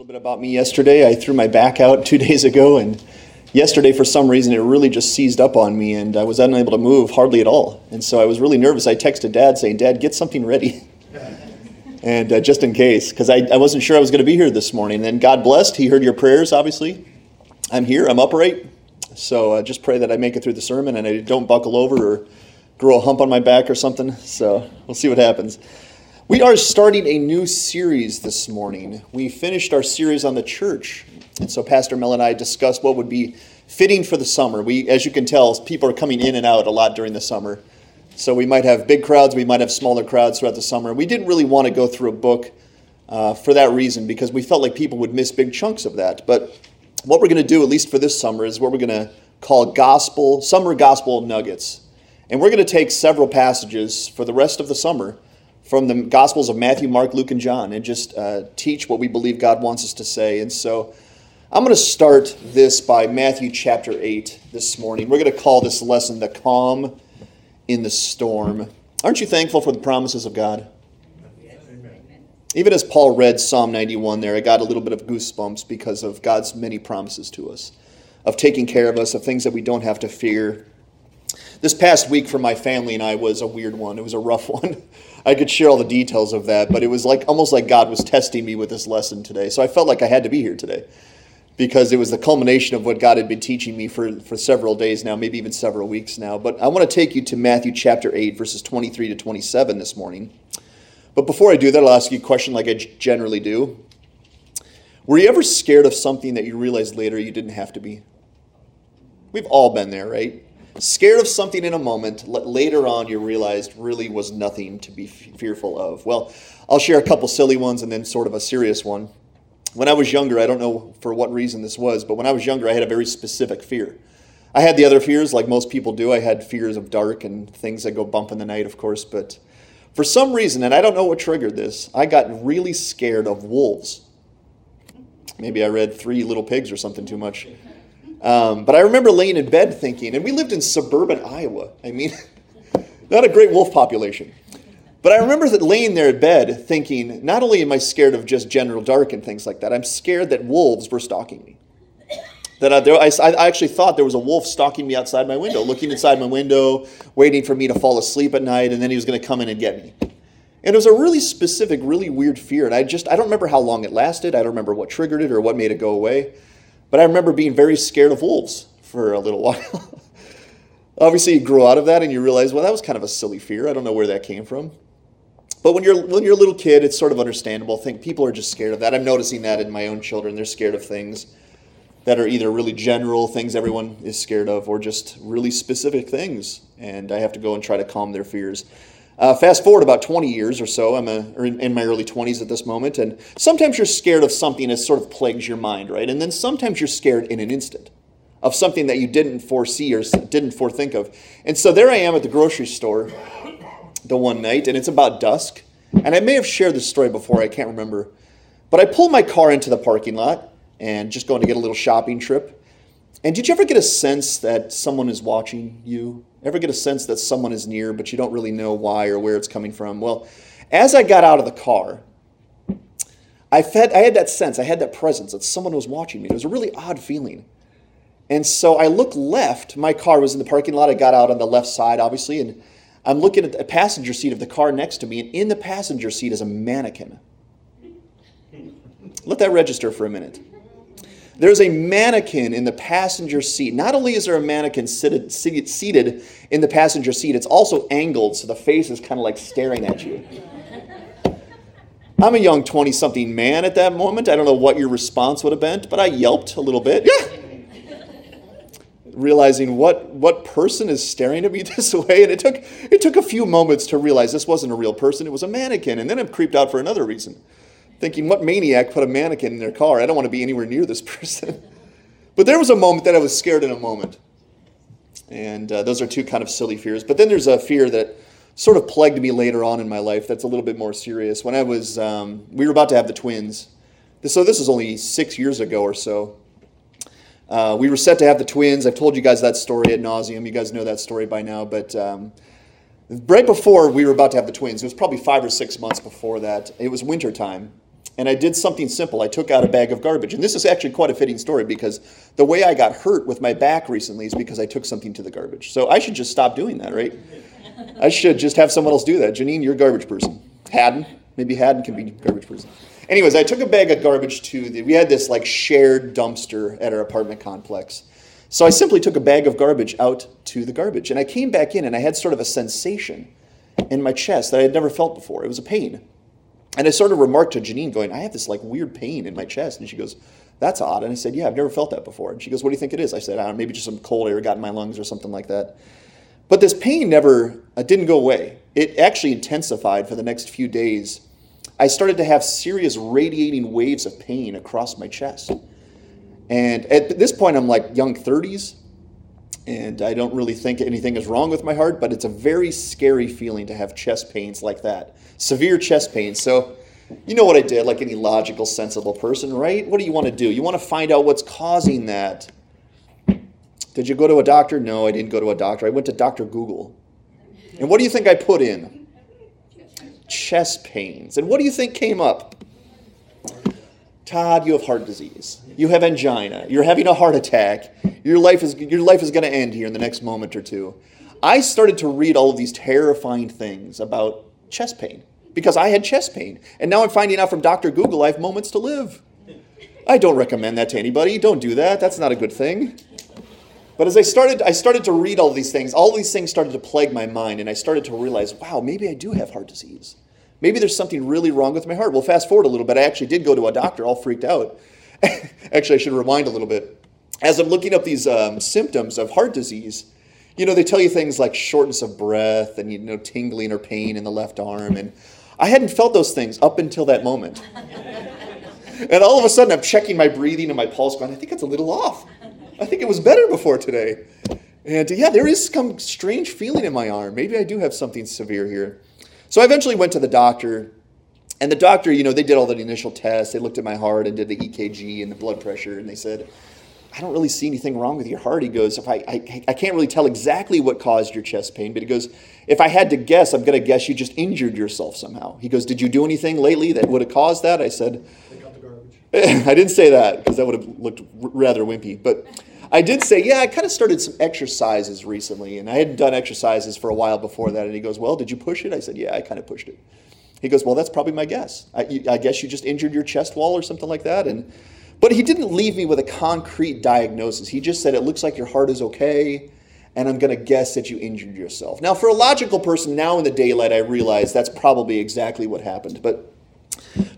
Little bit about me yesterday. I threw my back out two days ago, and yesterday, for some reason, it really just seized up on me, and I was unable to move hardly at all. And so I was really nervous. I texted Dad saying, Dad, get something ready. and uh, just in case, because I, I wasn't sure I was going to be here this morning. And God blessed. He heard your prayers, obviously. I'm here, I'm upright. So uh, just pray that I make it through the sermon and I don't buckle over or grow a hump on my back or something. So we'll see what happens. We are starting a new series this morning. We finished our series on the church. And so Pastor Mel and I discussed what would be fitting for the summer. We, as you can tell, people are coming in and out a lot during the summer. So we might have big crowds, we might have smaller crowds throughout the summer. We didn't really want to go through a book uh, for that reason because we felt like people would miss big chunks of that. But what we're going to do, at least for this summer, is what we're going to call gospel, summer gospel nuggets. And we're going to take several passages for the rest of the summer from the Gospels of Matthew, Mark, Luke, and John and just uh, teach what we believe God wants us to say. And so I'm going to start this by Matthew chapter 8 this morning. We're going to call this lesson the calm in the storm. Aren't you thankful for the promises of God? Even as Paul read Psalm 91 there, I got a little bit of goosebumps because of God's many promises to us of taking care of us, of things that we don't have to fear. This past week for my family and I was a weird one. It was a rough one. I could share all the details of that, but it was like almost like God was testing me with this lesson today. So I felt like I had to be here today because it was the culmination of what God had been teaching me for, for several days now, maybe even several weeks now. But I want to take you to Matthew chapter 8, verses 23 to 27 this morning. But before I do that, I'll ask you a question like I generally do. Were you ever scared of something that you realized later you didn't have to be? We've all been there, right? Scared of something in a moment, later on you realized really was nothing to be fearful of. Well, I'll share a couple silly ones and then sort of a serious one. When I was younger, I don't know for what reason this was, but when I was younger, I had a very specific fear. I had the other fears, like most people do. I had fears of dark and things that go bump in the night, of course, but for some reason, and I don't know what triggered this, I got really scared of wolves. Maybe I read Three Little Pigs or something too much. Um, but I remember laying in bed thinking, and we lived in suburban Iowa. I mean, not a great wolf population. But I remember that laying there in bed thinking, not only am I scared of just general dark and things like that, I'm scared that wolves were stalking me. That I, there, I, I actually thought there was a wolf stalking me outside my window, looking inside my window, waiting for me to fall asleep at night, and then he was going to come in and get me. And it was a really specific, really weird fear. And I just, I don't remember how long it lasted. I don't remember what triggered it or what made it go away. But I remember being very scared of wolves for a little while. Obviously, you grow out of that and you realize, well, that was kind of a silly fear. I don't know where that came from. But when you're when you're a little kid, it's sort of understandable. I think people are just scared of that. I'm noticing that in my own children. They're scared of things that are either really general things everyone is scared of, or just really specific things. And I have to go and try to calm their fears. Uh, fast forward about 20 years or so, I'm a, or in, in, my early 20s at this moment, and sometimes you're scared of something that sort of plagues your mind, right? And then sometimes you're scared in an instant of something that you didn't foresee or didn't forethink of. And so there I am at the grocery store the one night, and it's about dusk. And I may have shared this story before, I can't remember. But I pulled my car into the parking lot and just going to get a little shopping trip. And did you ever get a sense that someone is watching you? Ever get a sense that someone is near, but you don't really know why or where it's coming from? Well, as I got out of the car, I, fed, I had that sense, I had that presence that someone was watching me. It was a really odd feeling. And so I looked left. My car was in the parking lot. I got out on the left side, obviously, and I'm looking at the passenger seat of the car next to me, and in the passenger seat is a mannequin. Let that register for a minute. There's a mannequin in the passenger seat. Not only is there a mannequin seated, seated in the passenger seat, it's also angled so the face is kind of like staring at you. I'm a young 20 something man at that moment. I don't know what your response would have been, but I yelped a little bit. Yeah. Realizing what, what person is staring at me this way. And it took, it took a few moments to realize this wasn't a real person, it was a mannequin. And then I'm creeped out for another reason thinking, what maniac put a mannequin in their car? I don't want to be anywhere near this person. but there was a moment that I was scared in a moment. And uh, those are two kind of silly fears. But then there's a fear that sort of plagued me later on in my life that's a little bit more serious. When I was, um, we were about to have the twins. So this is only six years ago or so. Uh, we were set to have the twins. I've told you guys that story at nauseum. You guys know that story by now. But um, right before we were about to have the twins, it was probably five or six months before that. It was winter time. And I did something simple. I took out a bag of garbage. And this is actually quite a fitting story because the way I got hurt with my back recently is because I took something to the garbage. So I should just stop doing that, right? I should just have someone else do that. Janine, you're a garbage person. Haddon, maybe Haddon can be garbage person. Anyways, I took a bag of garbage to the, we had this like shared dumpster at our apartment complex. So I simply took a bag of garbage out to the garbage. And I came back in and I had sort of a sensation in my chest that I had never felt before. It was a pain. And I sort of remarked to Janine, going, I have this like weird pain in my chest. And she goes, That's odd. And I said, Yeah, I've never felt that before. And she goes, What do you think it is? I said, I don't know, maybe just some cold air got in my lungs or something like that. But this pain never uh, didn't go away. It actually intensified for the next few days. I started to have serious radiating waves of pain across my chest. And at this point, I'm like young 30s, and I don't really think anything is wrong with my heart, but it's a very scary feeling to have chest pains like that severe chest pains. So, you know what I did, like any logical, sensible person, right? What do you want to do? You want to find out what's causing that. Did you go to a doctor? No, I didn't go to a doctor. I went to Dr. Google. And what do you think I put in? Chest pains. And what do you think came up? Todd, you have heart disease. You have angina. You're having a heart attack. Your life is your life is going to end here in the next moment or two. I started to read all of these terrifying things about chest pain because I had chest pain. And now I'm finding out from Dr. Google I have moments to live. I don't recommend that to anybody. Don't do that. That's not a good thing. But as I started, I started to read all these things. All these things started to plague my mind, and I started to realize, wow, maybe I do have heart disease. Maybe there's something really wrong with my heart. Well, fast forward a little bit. I actually did go to a doctor, all freaked out. actually, I should rewind a little bit. As I'm looking up these um, symptoms of heart disease, you know, they tell you things like shortness of breath and, you know, tingling or pain in the left arm. And I hadn't felt those things up until that moment. and all of a sudden, I'm checking my breathing and my pulse going, I think it's a little off. I think it was better before today. And yeah, there is some strange feeling in my arm. Maybe I do have something severe here. So I eventually went to the doctor. And the doctor, you know, they did all the initial tests. They looked at my heart and did the EKG and the blood pressure. And they said, I don't really see anything wrong with your heart. He goes, if I, I, I can't really tell exactly what caused your chest pain, but he goes, if I had to guess, I'm going to guess you just injured yourself somehow. He goes, did you do anything lately that would have caused that? I said, I didn't say that because that would have looked rather wimpy. But I did say, yeah, I kind of started some exercises recently, and I hadn't done exercises for a while before that. And he goes, well, did you push it? I said, yeah, I kind of pushed it. He goes, well, that's probably my guess. I, I guess you just injured your chest wall or something like that. And but he didn't leave me with a concrete diagnosis. He just said, It looks like your heart is okay, and I'm going to guess that you injured yourself. Now, for a logical person, now in the daylight, I realize that's probably exactly what happened. But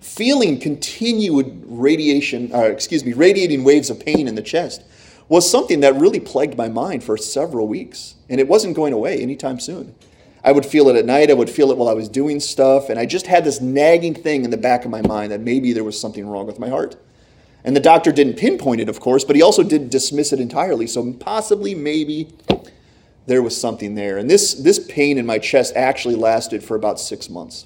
feeling continued radiation, or uh, excuse me, radiating waves of pain in the chest was something that really plagued my mind for several weeks, and it wasn't going away anytime soon. I would feel it at night, I would feel it while I was doing stuff, and I just had this nagging thing in the back of my mind that maybe there was something wrong with my heart. And the doctor didn't pinpoint it, of course, but he also didn't dismiss it entirely. So possibly, maybe, there was something there. And this, this pain in my chest actually lasted for about six months.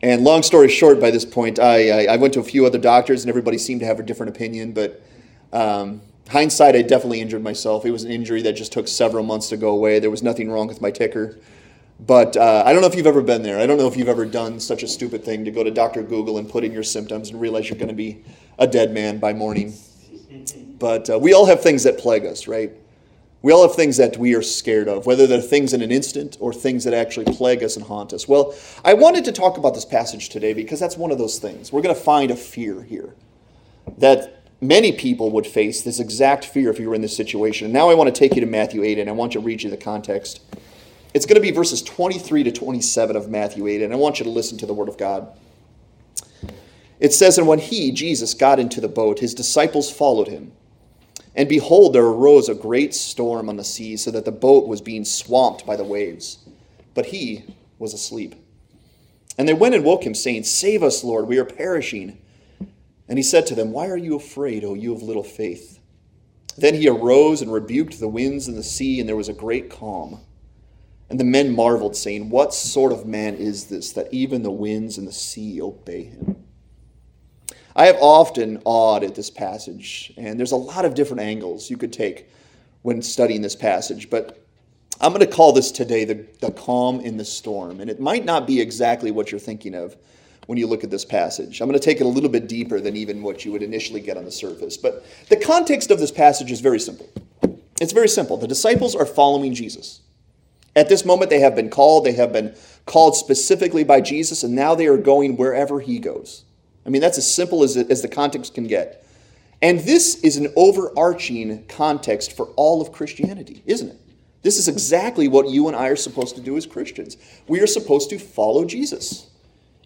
And long story short, by this point, I, I, I went to a few other doctors, and everybody seemed to have a different opinion. But um, hindsight, I definitely injured myself. It was an injury that just took several months to go away. There was nothing wrong with my ticker. But uh, I don't know if you've ever been there. I don't know if you've ever done such a stupid thing to go to Dr. Google and put in your symptoms and realize you're going to be a dead man by morning. But uh, we all have things that plague us, right? We all have things that we are scared of, whether they're things in an instant or things that actually plague us and haunt us. Well, I wanted to talk about this passage today because that's one of those things. We're going to find a fear here that many people would face this exact fear if you were in this situation. And now I want to take you to Matthew 8 and I want to read you the context. It's going to be verses 23 to 27 of Matthew 8, and I want you to listen to the Word of God. It says, And when he, Jesus, got into the boat, his disciples followed him. And behold, there arose a great storm on the sea, so that the boat was being swamped by the waves. But he was asleep. And they went and woke him, saying, Save us, Lord, we are perishing. And he said to them, Why are you afraid, O you of little faith? Then he arose and rebuked the winds and the sea, and there was a great calm. And the men marveled, saying, What sort of man is this that even the winds and the sea obey him? I have often awed at this passage, and there's a lot of different angles you could take when studying this passage, but I'm going to call this today the, the calm in the storm. And it might not be exactly what you're thinking of, when you look at this passage. I'm going to take it a little bit deeper than even what you would initially get on the surface. But the context of this passage is very simple. It's very simple. The disciples are following Jesus. At this moment, they have been called, they have been called specifically by Jesus, and now they are going wherever he goes. I mean, that's as simple as, it, as the context can get. And this is an overarching context for all of Christianity, isn't it? This is exactly what you and I are supposed to do as Christians. We are supposed to follow Jesus.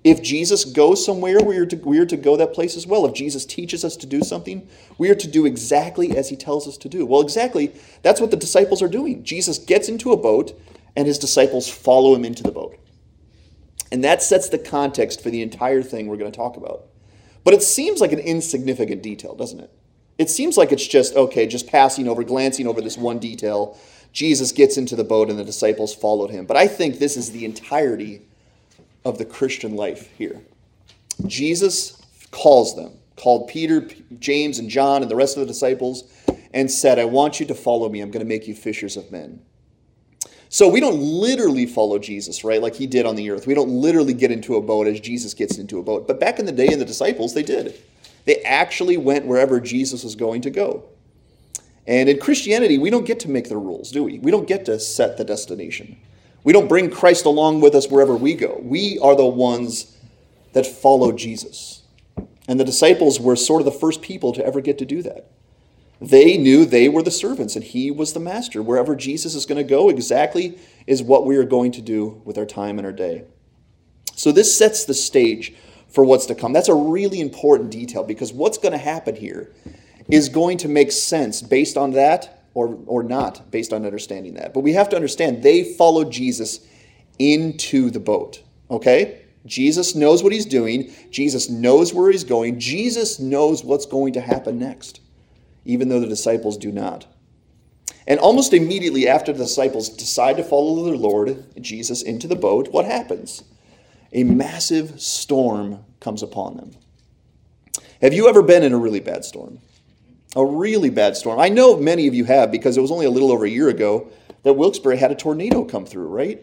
If Jesus goes somewhere, we are, to, we are to go that place as well. If Jesus teaches us to do something, we are to do exactly as he tells us to do. Well, exactly, that's what the disciples are doing. Jesus gets into a boat, and his disciples follow him into the boat. And that sets the context for the entire thing we're going to talk about. But it seems like an insignificant detail, doesn't it? It seems like it's just, okay, just passing over, glancing over this one detail. Jesus gets into the boat and the disciples followed him. But I think this is the entirety of the Christian life here. Jesus calls them, called Peter, James, and John, and the rest of the disciples, and said, I want you to follow me. I'm going to make you fishers of men. So we don't literally follow Jesus, right? Like he did on the earth. We don't literally get into a boat as Jesus gets into a boat. But back in the day in the disciples, they did. They actually went wherever Jesus was going to go. And in Christianity, we don't get to make the rules, do we? We don't get to set the destination. We don't bring Christ along with us wherever we go. We are the ones that follow Jesus. And the disciples were sort of the first people to ever get to do that. They knew they were the servants and he was the master. Wherever Jesus is going to go, exactly is what we are going to do with our time and our day. So this sets the stage for what's to come. That's a really important detail because what's going to happen here is going to make sense based on that or, or not based on understanding that. But we have to understand they followed Jesus into the boat. Okay? Jesus knows what he's doing. Jesus knows where he's going. Jesus knows what's going to happen next, even though the disciples do not. And almost immediately after the disciples decide to follow their Lord, Jesus, into the boat, what happens? A massive storm comes upon them. Have you ever been in a really bad storm? A really bad storm. I know many of you have because it was only a little over a year ago that Wilkes-Barre had a tornado come through, right?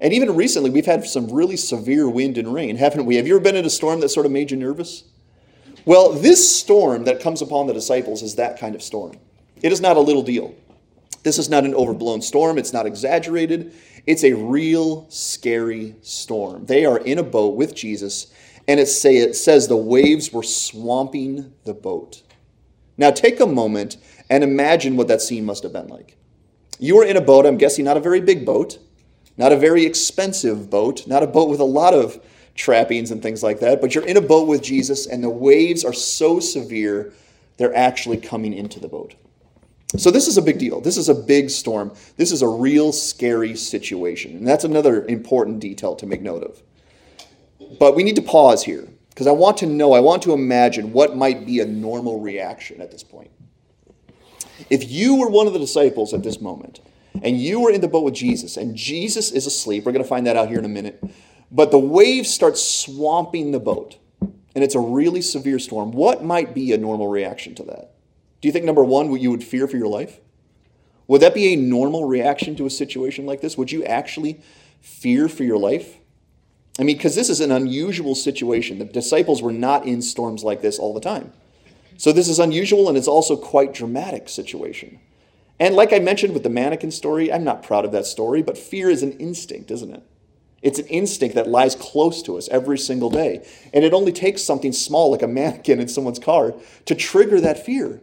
And even recently, we've had some really severe wind and rain, haven't we? Have you ever been in a storm that sort of made you nervous? Well, this storm that comes upon the disciples is that kind of storm. It is not a little deal. This is not an overblown storm. It's not exaggerated. It's a real scary storm. They are in a boat with Jesus, and it, say, it says the waves were swamping the boat. Now take a moment and imagine what that scene must have been like. You are in a boat, I'm guessing not a very big boat, not a very expensive boat, not a boat with a lot of trappings and things like that, but you're in a boat with Jesus and the waves are so severe they're actually coming into the boat. So this is a big deal. This is a big storm. This is a real scary situation. And that's another important detail to make note of. But we need to pause here because I want to know, I want to imagine what might be a normal reaction at this point. If you were one of the disciples at this moment, and you were in the boat with Jesus, and Jesus is asleep, we're going to find that out here in a minute, but the waves start swamping the boat, and it's a really severe storm, what might be a normal reaction to that? Do you think, number one, you would fear for your life? Would that be a normal reaction to a situation like this? Would you actually fear for your life? I mean, because this is an unusual situation. The disciples were not in storms like this all the time. So this is unusual and it's also quite dramatic situation. And like I mentioned with the mannequin story, I'm not proud of that story, but fear is an instinct, isn't it? It's an instinct that lies close to us every single day. And it only takes something small like a mannequin in someone's car to trigger that fear.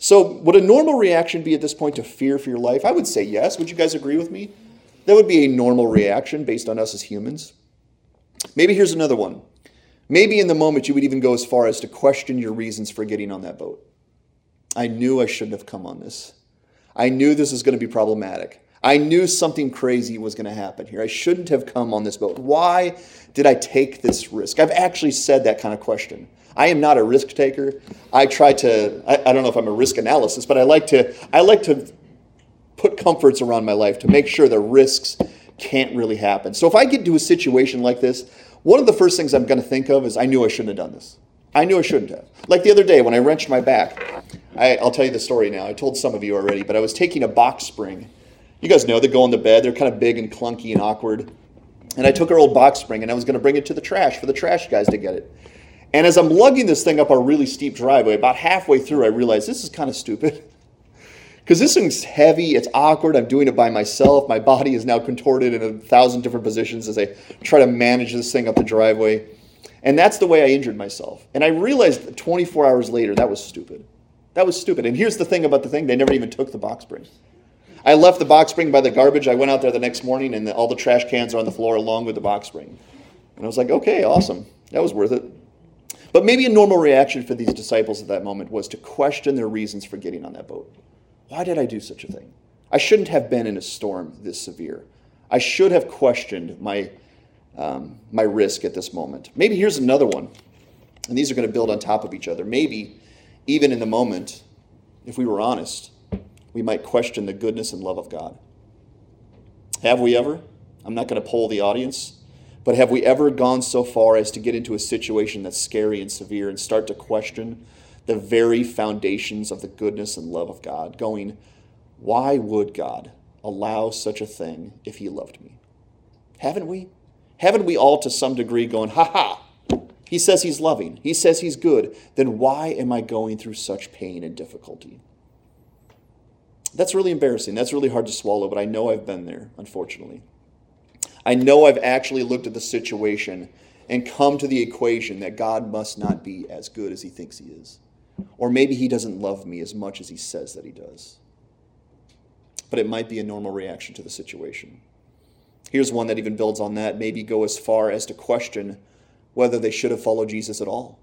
So, would a normal reaction be at this point to fear for your life? I would say yes. Would you guys agree with me? That would be a normal reaction based on us as humans. Maybe here's another one. Maybe in the moment you would even go as far as to question your reasons for getting on that boat. I knew I shouldn't have come on this. I knew this was going to be problematic. I knew something crazy was going to happen here. I shouldn't have come on this boat. Why did I take this risk? I've actually said that kind of question. I am not a risk taker. I try to I, I don't know if I'm a risk analysis, but I like to I like to put comforts around my life to make sure the risks can't really happen. So if I get to a situation like this, one of the first things I'm going to think of is I knew I shouldn't have done this. I knew I shouldn't have. Like the other day when I wrenched my back, I, will tell you the story now. I told some of you already, but I was taking a box spring. You guys know they go on the bed. They're kind of big and clunky and awkward. And I took our old box spring and I was going to bring it to the trash for the trash guys to get it. And as I'm lugging this thing up our really steep driveway, about halfway through, I realized this is kind of stupid. Because this thing's heavy, it's awkward, I'm doing it by myself. My body is now contorted in a thousand different positions as I try to manage this thing up the driveway. And that's the way I injured myself. And I realized 24 hours later that was stupid. That was stupid. And here's the thing about the thing they never even took the box spring. I left the box spring by the garbage. I went out there the next morning, and the, all the trash cans are on the floor along with the box spring. And I was like, okay, awesome. That was worth it. But maybe a normal reaction for these disciples at that moment was to question their reasons for getting on that boat. Why did I do such a thing? I shouldn't have been in a storm this severe. I should have questioned my, um, my risk at this moment. Maybe here's another one, and these are going to build on top of each other. Maybe, even in the moment, if we were honest, we might question the goodness and love of God. Have we ever? I'm not going to poll the audience, but have we ever gone so far as to get into a situation that's scary and severe and start to question the very foundations of the goodness and love of God, going, why would God allow such a thing if He loved me? Haven't we? Haven't we all to some degree going, ha ha, He says He's loving, He says He's good, then why am I going through such pain and difficulty? That's really embarrassing. That's really hard to swallow, but I know I've been there, unfortunately. I know I've actually looked at the situation and come to the equation that God must not be as good as He thinks He is. Or maybe he doesn't love me as much as he says that he does. But it might be a normal reaction to the situation. Here's one that even builds on that, maybe go as far as to question whether they should have followed Jesus at all.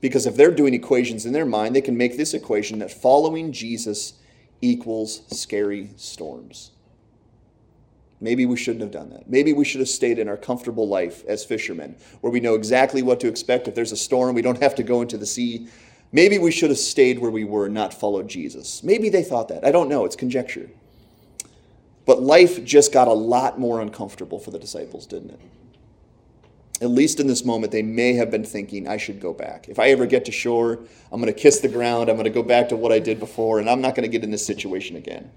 Because if they're doing equations in their mind, they can make this equation that following Jesus equals scary storms. Maybe we shouldn't have done that. Maybe we should have stayed in our comfortable life as fishermen, where we know exactly what to expect. If there's a storm, we don't have to go into the sea Maybe we should have stayed where we were, and not followed Jesus. Maybe they thought that. I don't know. It's conjecture. But life just got a lot more uncomfortable for the disciples, didn't it? At least in this moment, they may have been thinking, I should go back. If I ever get to shore, I'm going to kiss the ground. I'm going to go back to what I did before, and I'm not going to get in this situation again.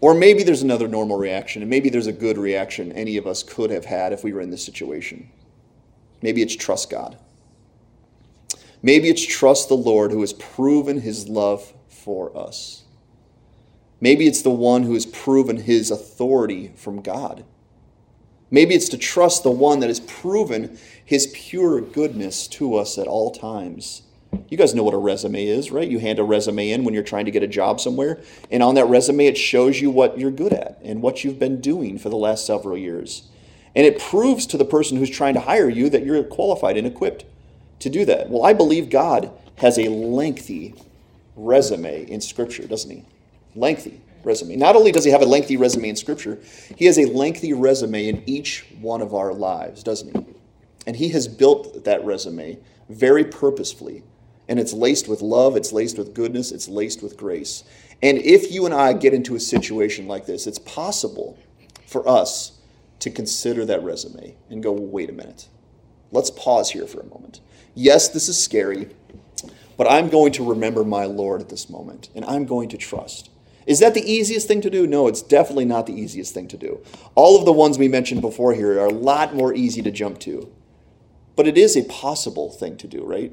Or maybe there's another normal reaction, and maybe there's a good reaction any of us could have had if we were in this situation. Maybe it's trust God. Maybe it's trust the Lord who has proven his love for us. Maybe it's the one who has proven his authority from God. Maybe it's to trust the one that has proven his pure goodness to us at all times. You guys know what a resume is, right? You hand a resume in when you're trying to get a job somewhere, and on that resume, it shows you what you're good at and what you've been doing for the last several years. And it proves to the person who's trying to hire you that you're qualified and equipped to do that? Well, I believe God has a lengthy resume in Scripture, doesn't he? Lengthy resume. Not only does he have a lengthy resume in Scripture, he has a lengthy resume in each one of our lives, doesn't he? And he has built that resume very purposefully. And it's laced with love, it's laced with goodness, it's laced with grace. And if you and I get into a situation like this, it's possible for us to consider that resume and go, well, wait a minute. Let's pause here for a moment. Yes, this is scary, but I'm going to remember my Lord at this moment, and I'm going to trust. Is that the easiest thing to do? No, it's definitely not the easiest thing to do. All of the ones we mentioned before here are a lot more easy to jump to. But it is a possible thing to do, right?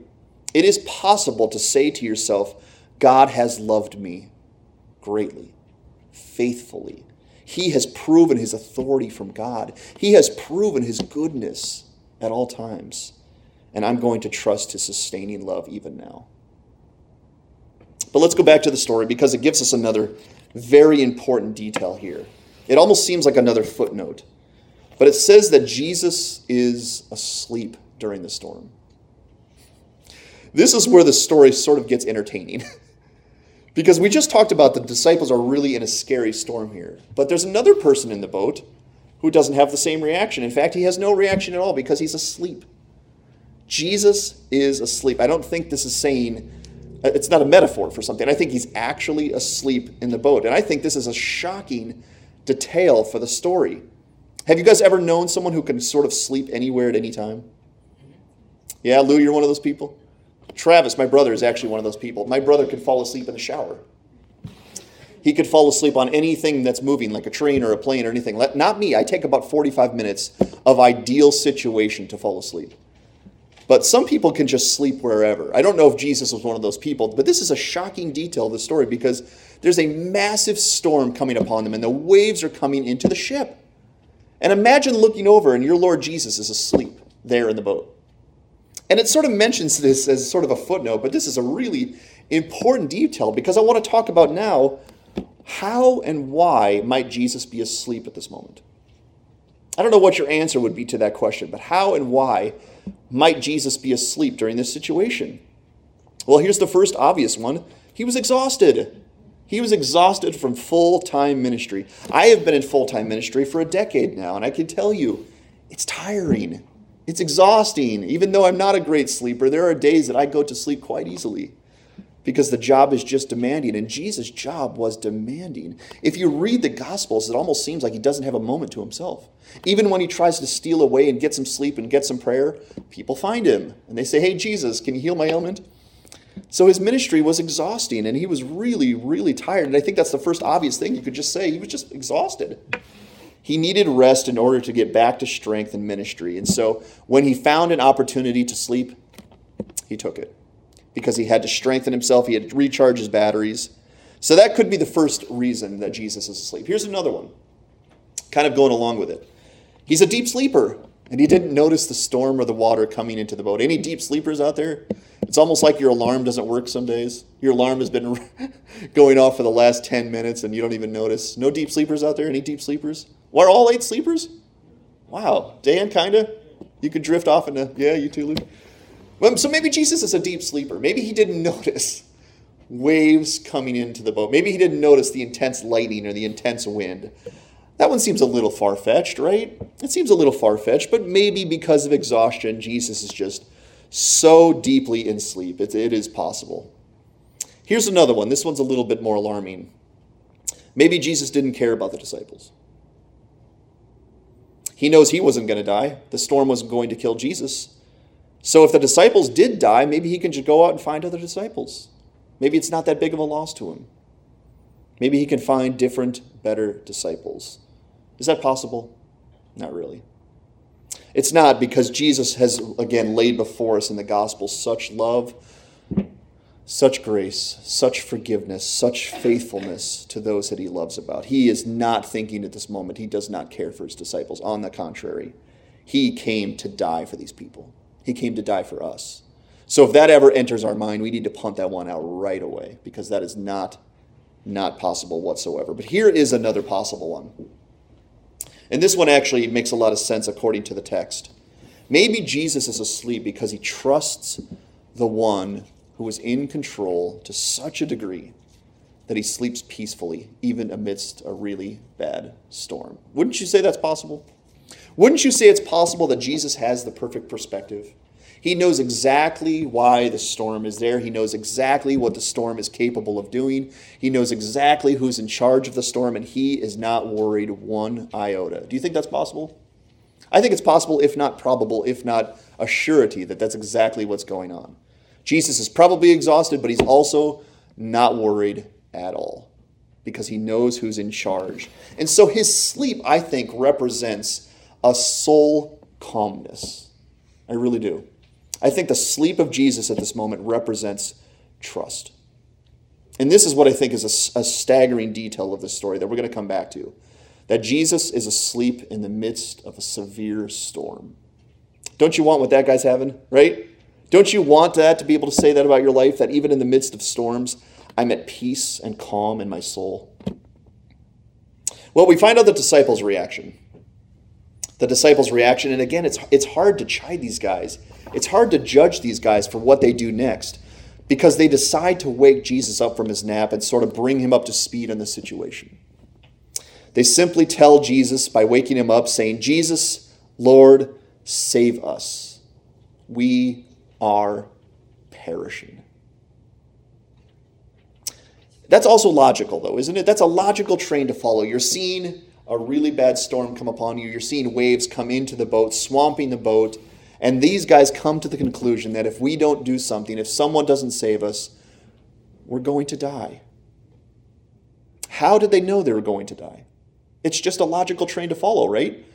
It is possible to say to yourself, God has loved me greatly, faithfully. He has proven his authority from God, He has proven his goodness at all times and I'm going to trust his sustaining love even now. But let's go back to the story because it gives us another very important detail here. It almost seems like another footnote, but it says that Jesus is asleep during the storm. This is where the story sort of gets entertaining. because we just talked about the disciples are really in a scary storm here. But there's another person in the boat who doesn't have the same reaction. In fact, he has no reaction at all because he's asleep. Jesus is asleep. I don't think this is saying, uh, it's not a metaphor for something. I think he's actually asleep in the boat. And I think this is a shocking detail for the story. Have you guys ever known someone who can sort of sleep anywhere at any time? Yeah, Lou, you're one of those people? Travis, my brother, is actually one of those people. My brother can fall asleep in the shower. He could fall asleep on anything that's moving, like a train or a plane or anything. Not me. I take about 45 minutes of ideal situation to fall asleep. But some people can just sleep wherever. I don't know if Jesus was one of those people, but this is a shocking detail of the story because there's a massive storm coming upon them and the waves are coming into the ship. And imagine looking over and your Lord Jesus is asleep there in the boat. And it sort of mentions this as sort of a footnote, but this is a really important detail because I want to talk about now how and why might Jesus be asleep at this moment? I don't know what your answer would be to that question, but how and why might Jesus be asleep during this situation? Well, here's the first obvious one he was exhausted. He was exhausted from full time ministry. I have been in full time ministry for a decade now, and I can tell you it's tiring. It's exhausting. Even though I'm not a great sleeper, there are days that I go to sleep quite easily because the job is just demanding. And Jesus' job was demanding. If you read the Gospels, it almost seems like he doesn't have a moment to himself. Even when he tries to steal away and get some sleep and get some prayer, people find him and they say, Hey, Jesus, can you heal my ailment? So his ministry was exhausting and he was really, really tired. And I think that's the first obvious thing you could just say. He was just exhausted. He needed rest in order to get back to strength and ministry. And so when he found an opportunity to sleep, he took it because he had to strengthen himself, he had to recharge his batteries. So that could be the first reason that Jesus is asleep. Here's another one, kind of going along with it. He's a deep sleeper, and he didn't notice the storm or the water coming into the boat. Any deep sleepers out there? It's almost like your alarm doesn't work some days. Your alarm has been going off for the last 10 minutes and you don't even notice. No deep sleepers out there? Any deep sleepers? We're all eight sleepers? Wow. Dan, kind of? You could drift off into, yeah, you too, Luke. So maybe Jesus is a deep sleeper. Maybe he didn't notice waves coming into the boat. Maybe he didn't notice the intense lightning or the intense wind. That one seems a little far fetched, right? It seems a little far fetched, but maybe because of exhaustion, Jesus is just so deeply in sleep. It, it is possible. Here's another one. This one's a little bit more alarming. Maybe Jesus didn't care about the disciples. He knows he wasn't going to die, the storm wasn't going to kill Jesus. So if the disciples did die, maybe he can just go out and find other disciples. Maybe it's not that big of a loss to him. Maybe he can find different, better disciples. Is that possible? Not really. It's not because Jesus has, again, laid before us in the gospel such love, such grace, such forgiveness, such faithfulness to those that he loves about. He is not thinking at this moment, he does not care for his disciples. On the contrary, he came to die for these people, he came to die for us. So if that ever enters our mind, we need to punt that one out right away because that is not not possible whatsoever. But here is another possible one. And this one actually makes a lot of sense according to the text. Maybe Jesus is asleep because he trusts the one who is in control to such a degree that he sleeps peacefully, even amidst a really bad storm. Wouldn't you say that's possible? Wouldn't you say it's possible that Jesus has the perfect perspective? He knows exactly why the storm is there. He knows exactly what the storm is capable of doing. He knows exactly who's in charge of the storm, and he is not worried one iota. Do you think that's possible? I think it's possible, if not probable, if not a surety, that that's exactly what's going on. Jesus is probably exhausted, but he's also not worried at all because he knows who's in charge. And so his sleep, I think, represents a soul calmness. I really do. I think the sleep of Jesus at this moment represents trust. And this is what I think is a, a staggering detail of this story that we're going to come back to that Jesus is asleep in the midst of a severe storm. Don't you want what that guy's having, right? Don't you want that to be able to say that about your life? That even in the midst of storms, I'm at peace and calm in my soul? Well, we find out the disciples' reaction. The disciples' reaction, and again, it's, it's hard to chide these guys. It's hard to judge these guys for what they do next because they decide to wake Jesus up from his nap and sort of bring him up to speed on the situation. They simply tell Jesus by waking him up, saying, Jesus, Lord, save us. We are perishing. That's also logical, though, isn't it? That's a logical train to follow. You're seeing a really bad storm come upon you, you're seeing waves come into the boat, swamping the boat, and these guys come to the conclusion that if we don't do something, if someone doesn't save us, we're going to die. How did they know they were going to die? It's just a logical train to follow, right?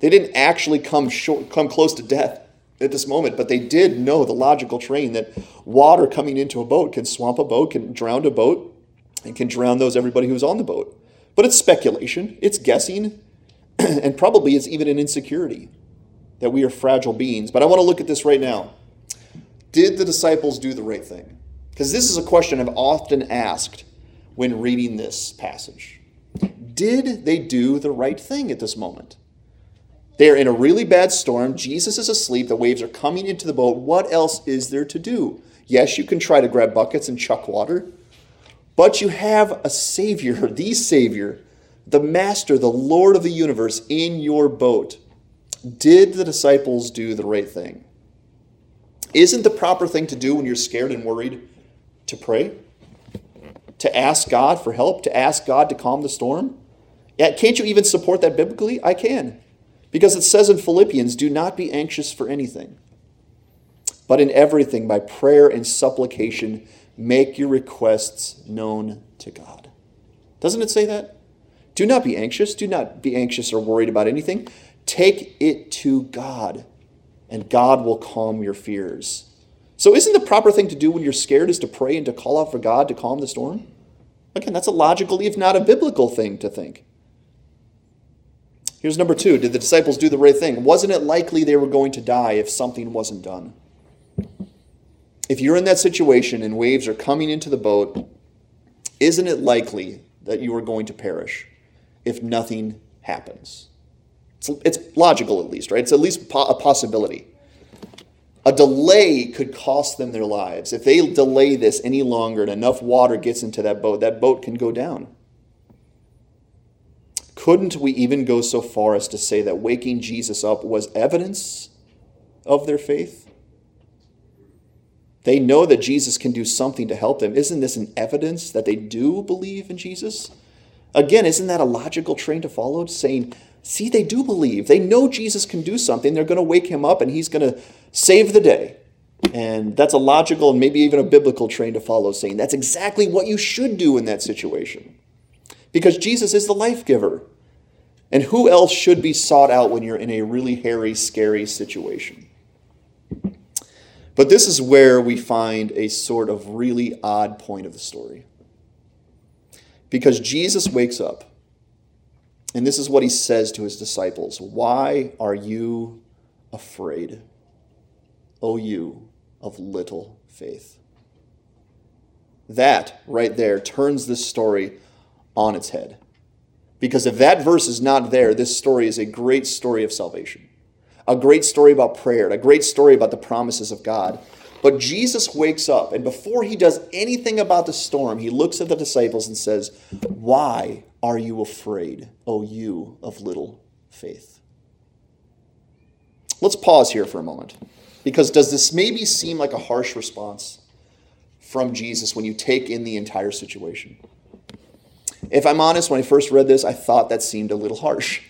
They didn't actually come short, come close to death at this moment, but they did know the logical train that water coming into a boat can swamp a boat, can drown a boat, and can drown those everybody who's on the boat. But it's speculation, it's guessing, and probably it's even an insecurity that we are fragile beings. But I want to look at this right now. Did the disciples do the right thing? Because this is a question I've often asked when reading this passage. Did they do the right thing at this moment? They are in a really bad storm. Jesus is asleep. The waves are coming into the boat. What else is there to do? Yes, you can try to grab buckets and chuck water, but you have a Savior, the Savior, the Master, the Lord of the universe in your boat. Did the disciples do the right thing? Isn't the proper thing to do when you're scared and worried to pray? To ask God for help? To ask God to calm the storm? Yeah, can't you even support that biblically? I can. Because it says in Philippians, do not be anxious for anything, but in everything, by prayer and supplication, make your requests known to God. Doesn't it say that? Do not be anxious. Do not be anxious or worried about anything. Take it to God, and God will calm your fears. So, isn't the proper thing to do when you're scared is to pray and to call out for God to calm the storm? Again, that's a logical, if not a biblical thing to think. Here's number two Did the disciples do the right thing? Wasn't it likely they were going to die if something wasn't done? If you're in that situation and waves are coming into the boat, isn't it likely that you are going to perish if nothing happens? It's, it's logical, at least, right? It's at least a possibility. A delay could cost them their lives. If they delay this any longer and enough water gets into that boat, that boat can go down. Couldn't we even go so far as to say that waking Jesus up was evidence of their faith? They know that Jesus can do something to help them. Isn't this an evidence that they do believe in Jesus? Again, isn't that a logical train to follow? Saying, see, they do believe. They know Jesus can do something. They're going to wake him up and he's going to save the day. And that's a logical and maybe even a biblical train to follow, saying that's exactly what you should do in that situation because Jesus is the life giver. And who else should be sought out when you're in a really hairy, scary situation? But this is where we find a sort of really odd point of the story. Because Jesus wakes up, and this is what he says to his disciples Why are you afraid, O you of little faith? That right there turns this story on its head. Because if that verse is not there, this story is a great story of salvation, a great story about prayer, a great story about the promises of God. But Jesus wakes up, and before he does anything about the storm, he looks at the disciples and says, Why are you afraid, O you of little faith? Let's pause here for a moment. Because does this maybe seem like a harsh response from Jesus when you take in the entire situation? If I'm honest, when I first read this, I thought that seemed a little harsh.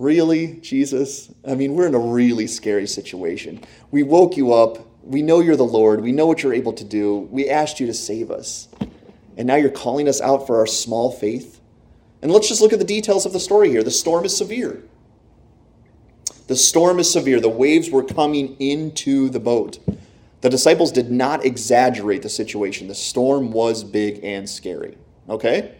Really, Jesus? I mean, we're in a really scary situation. We woke you up. We know you're the Lord. We know what you're able to do. We asked you to save us. And now you're calling us out for our small faith? And let's just look at the details of the story here. The storm is severe. The storm is severe. The waves were coming into the boat. The disciples did not exaggerate the situation. The storm was big and scary. Okay?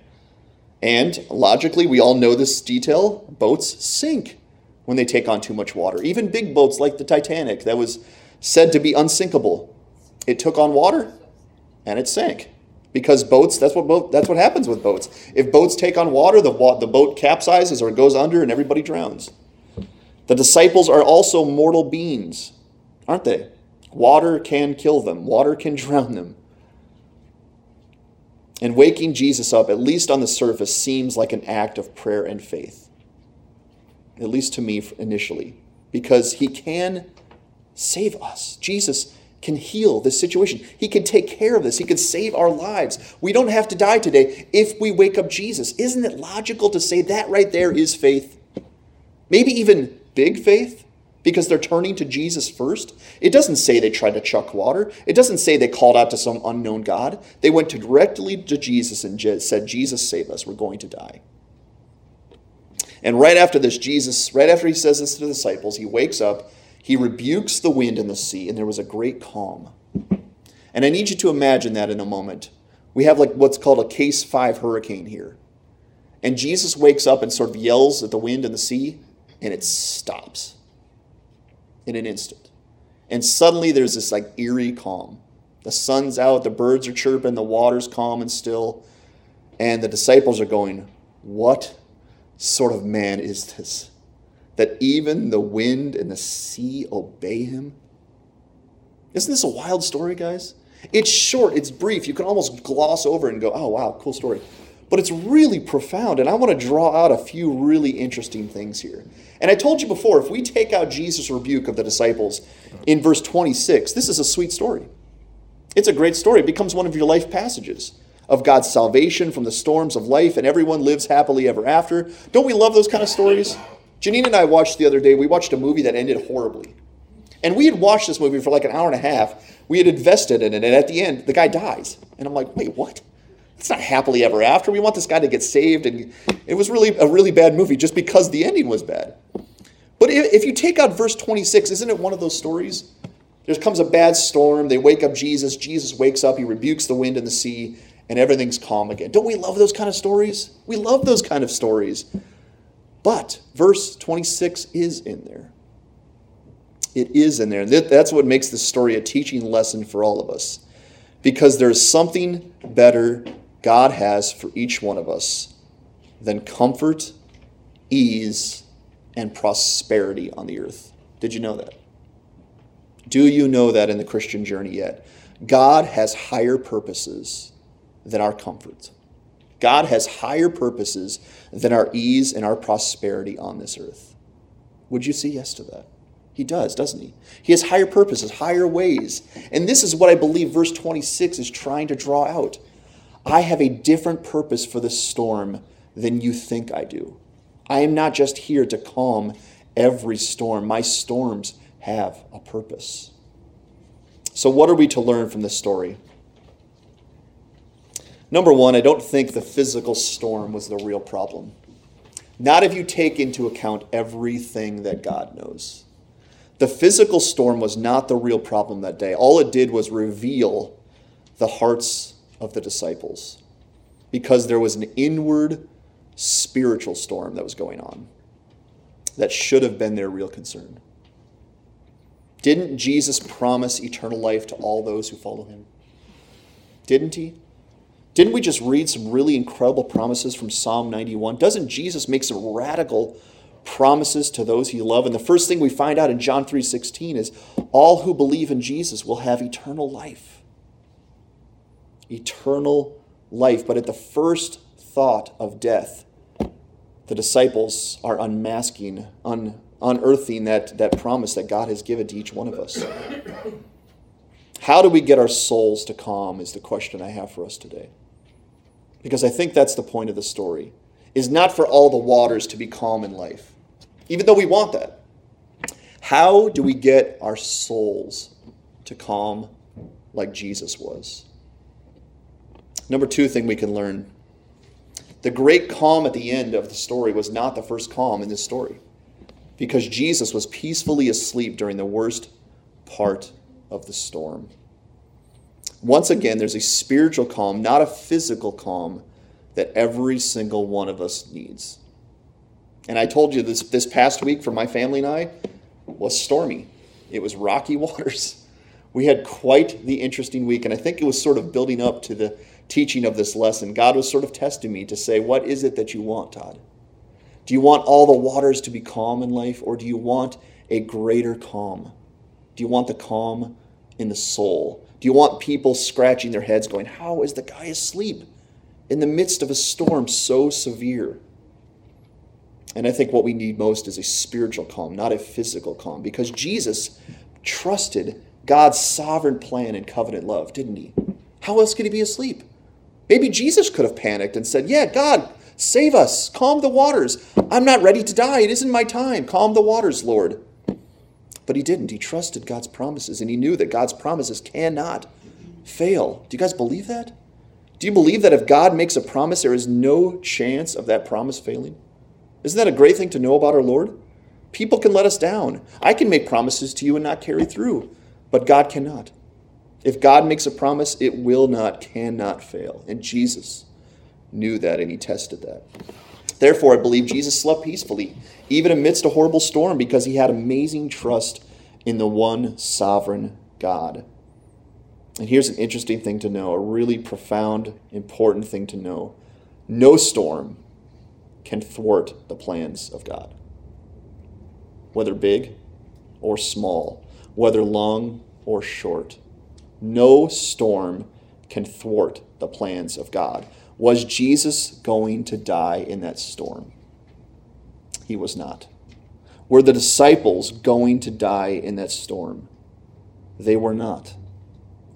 And logically, we all know this detail boats sink when they take on too much water. Even big boats like the Titanic, that was said to be unsinkable, it took on water and it sank. Because boats, that's what boat, that's what happens with boats. If boats take on water, the, the boat capsizes or goes under and everybody drowns. The disciples are also mortal beings, aren't they? Water can kill them, water can drown them. And waking Jesus up, at least on the surface, seems like an act of prayer and faith. At least to me initially. Because he can save us. Jesus can heal this situation. He can take care of this. He can save our lives. We don't have to die today if we wake up Jesus. Isn't it logical to say that right there is faith? Maybe even big faith? Because they're turning to Jesus first. It doesn't say they tried to chuck water. It doesn't say they called out to some unknown God. They went directly to Jesus and said, Jesus, save us. We're going to die. And right after this, Jesus, right after he says this to the disciples, he wakes up, he rebukes the wind and the sea, and there was a great calm. And I need you to imagine that in a moment. We have like what's called a case five hurricane here. And Jesus wakes up and sort of yells at the wind and the sea, and it stops in an instant. And suddenly there's this like eerie calm. The sun's out, the birds are chirping, the water's calm and still. And the disciples are going, What sort of man is this? That even the wind and the sea obey him? Isn't this a wild story, guys? It's short, it's brief. You can almost gloss over and go, oh, wow, cool story. But it's really profound, and I want to draw out a few really interesting things here. And I told you before, if we take out Jesus' rebuke of the disciples in verse 26, this is a sweet story. It's a great story. It becomes one of your life passages of God's salvation from the storms of life, and everyone lives happily ever after. Don't we love those kind of stories? Janine and I watched the other day, we watched a movie that ended horribly. And we had watched this movie for like an hour and a half. We had invested in it, and at the end, the guy dies. And I'm like, wait, what? It's not happily ever after. We want this guy to get saved. And it was really a really bad movie just because the ending was bad. But if you take out verse 26, isn't it one of those stories? There comes a bad storm. They wake up Jesus. Jesus wakes up. He rebukes the wind and the sea, and everything's calm again. Don't we love those kind of stories? We love those kind of stories. But verse 26 is in there. It is in there. That's what makes this story a teaching lesson for all of us. Because there's something better God has for each one of us than comfort, ease, and prosperity on the earth. Did you know that? Do you know that in the Christian journey yet? God has higher purposes than our comfort. God has higher purposes than our ease and our prosperity on this earth. Would you say yes to that? He does, doesn't he? He has higher purposes, higher ways. And this is what I believe verse 26 is trying to draw out. I have a different purpose for this storm than you think I do. I am not just here to calm every storm. My storms have a purpose. So, what are we to learn from this story? Number one, I don't think the physical storm was the real problem. Not if you take into account everything that God knows. The physical storm was not the real problem that day. All it did was reveal the hearts of the disciples because there was an inward spiritual storm that was going on that should have been their real concern. Didn't Jesus promise eternal life to all those who follow him? Didn't he? Didn't we just read some really incredible promises from Psalm 91? Doesn't Jesus make some radical promises to those he loves. And the first thing we find out in John 3:16 is all who believe in Jesus will have eternal life. Eternal life. But at the first thought of death, the disciples are unmasking, un, unearthing that, that promise that God has given to each one of us. How do we get our souls to calm is the question I have for us today. Because I think that's the point of the story is not for all the waters to be calm in life, even though we want that. How do we get our souls to calm like Jesus was? Number two thing we can learn the great calm at the end of the story was not the first calm in this story because Jesus was peacefully asleep during the worst part of the storm. Once again, there's a spiritual calm, not a physical calm, that every single one of us needs. And I told you this this past week for my family and I was stormy. It was rocky waters. We had quite the interesting week, and I think it was sort of building up to the teaching of this lesson. God was sort of testing me to say, What is it that you want, Todd? Do you want all the waters to be calm in life, or do you want a greater calm? Do you want the calm in the soul? Do you want people scratching their heads going, How is the guy asleep? in the midst of a storm so severe. And I think what we need most is a spiritual calm, not a physical calm, because Jesus trusted God's sovereign plan and covenant love, didn't he? How else could he be asleep? Maybe Jesus could have panicked and said, Yeah, God, save us, calm the waters. I'm not ready to die. It isn't my time. Calm the waters, Lord. But he didn't. He trusted God's promises, and he knew that God's promises cannot fail. Do you guys believe that? Do you believe that if God makes a promise, there is no chance of that promise failing? Isn't that a great thing to know about our Lord? People can let us down. I can make promises to you and not carry through, but God cannot. If God makes a promise, it will not, cannot fail. And Jesus knew that and he tested that. Therefore, I believe Jesus slept peacefully, even amidst a horrible storm, because he had amazing trust in the one sovereign God. And here's an interesting thing to know, a really profound, important thing to know. No storm can thwart the plans of God. Whether big or small, whether long or short, no storm can thwart the plans of God. Was Jesus going to die in that storm? He was not. Were the disciples going to die in that storm? They were not.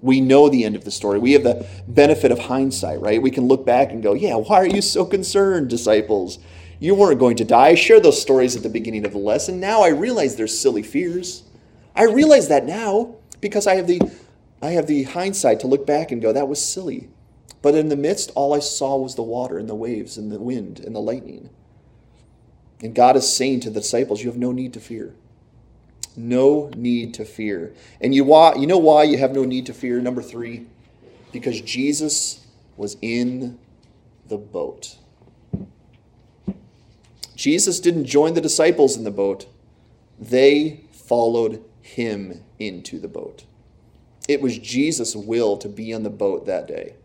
We know the end of the story. We have the benefit of hindsight, right? We can look back and go, yeah, why are you so concerned, disciples? You weren't going to die. I those stories at the beginning of the lesson. Now I realize they're silly fears. I realize that now because I have the I have the hindsight to look back and go, that was silly. But in the midst, all I saw was the water and the waves and the wind and the lightning. And God is saying to the disciples, You have no need to fear. No need to fear. And you, why, you know why you have no need to fear? Number three, because Jesus was in the boat. Jesus didn't join the disciples in the boat, they followed him into the boat. It was Jesus' will to be on the boat that day.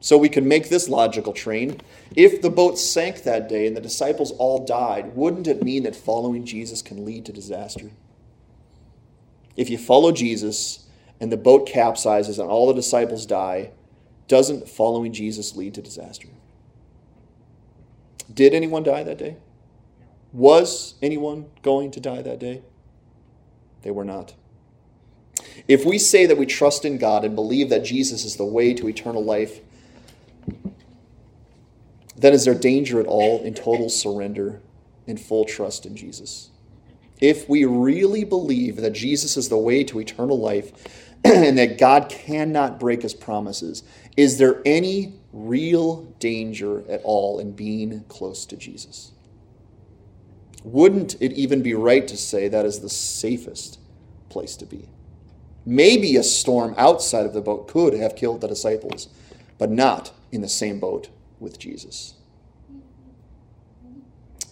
So we can make this logical train. If the boat sank that day and the disciples all died, wouldn't it mean that following Jesus can lead to disaster? If you follow Jesus and the boat capsizes and all the disciples die, doesn't following Jesus lead to disaster? Did anyone die that day? Was anyone going to die that day? They were not. If we say that we trust in God and believe that Jesus is the way to eternal life, then is there danger at all in total surrender and full trust in Jesus? If we really believe that Jesus is the way to eternal life and that God cannot break his promises, is there any real danger at all in being close to Jesus? Wouldn't it even be right to say that is the safest place to be? Maybe a storm outside of the boat could have killed the disciples, but not in the same boat with Jesus.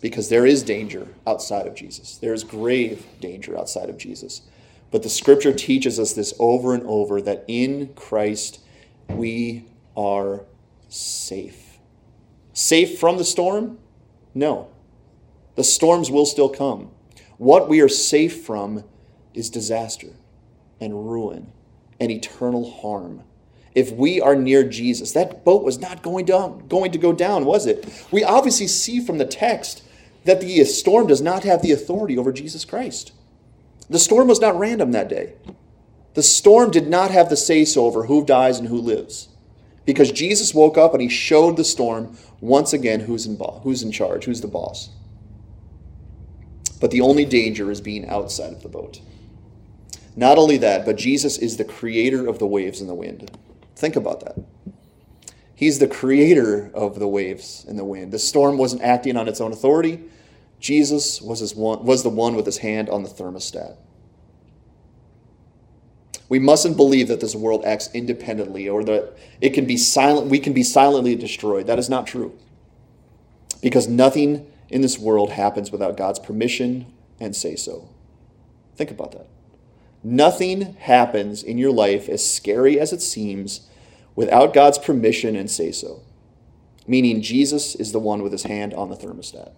Because there is danger outside of Jesus. There is grave danger outside of Jesus. But the scripture teaches us this over and over that in Christ we are safe. Safe from the storm? No. The storms will still come. What we are safe from is disaster and ruin and eternal harm if we are near Jesus. That boat was not going down, going to go down, was it? We obviously see from the text that the storm does not have the authority over Jesus Christ. The storm was not random that day. The storm did not have the say so over who dies and who lives. Because Jesus woke up and he showed the storm once again who's in, who's in charge, who's the boss. But the only danger is being outside of the boat. Not only that, but Jesus is the creator of the waves and the wind. Think about that. He's the creator of the waves and the wind. The storm wasn't acting on its own authority. Jesus was, his one, was the one with his hand on the thermostat. We mustn't believe that this world acts independently or that it can be silent, we can be silently destroyed. That is not true. Because nothing in this world happens without God's permission and say so. Think about that. Nothing happens in your life, as scary as it seems, without God's permission and say so. Meaning, Jesus is the one with his hand on the thermostat.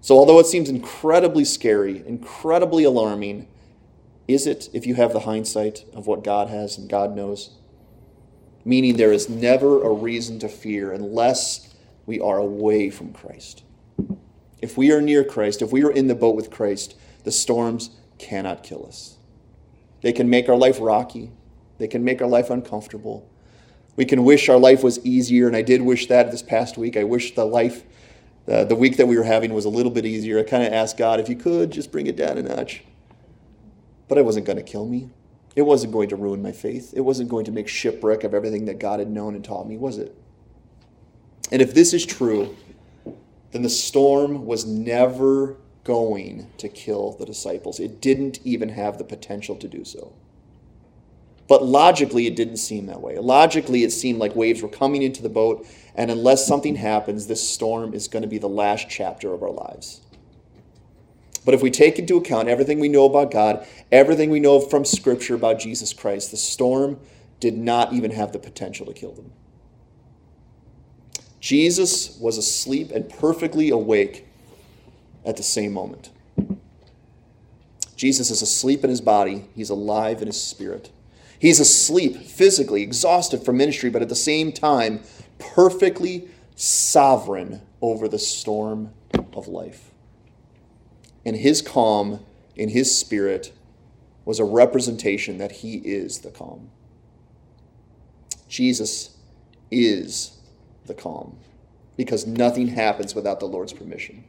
So, although it seems incredibly scary, incredibly alarming, is it if you have the hindsight of what God has and God knows? Meaning, there is never a reason to fear unless we are away from Christ. If we are near Christ, if we are in the boat with Christ, the storms cannot kill us. They can make our life rocky, they can make our life uncomfortable. We can wish our life was easier, and I did wish that this past week. I wish the life Uh, the week that we were having was a little bit easier. I kind of asked God if you could just bring it down a notch. But it wasn't going to kill me. It wasn't going to ruin my faith. It wasn't going to make shipwreck of everything that God had known and taught me, was it? And if this is true, then the storm was never going to kill the disciples. It didn't even have the potential to do so. But logically, it didn't seem that way. Logically, it seemed like waves were coming into the boat, and unless something happens, this storm is going to be the last chapter of our lives. But if we take into account everything we know about God, everything we know from Scripture about Jesus Christ, the storm did not even have the potential to kill them. Jesus was asleep and perfectly awake at the same moment. Jesus is asleep in his body, he's alive in his spirit. He's asleep, physically, exhausted from ministry, but at the same time, perfectly sovereign over the storm of life. And his calm in his spirit was a representation that he is the calm. Jesus is the calm because nothing happens without the Lord's permission.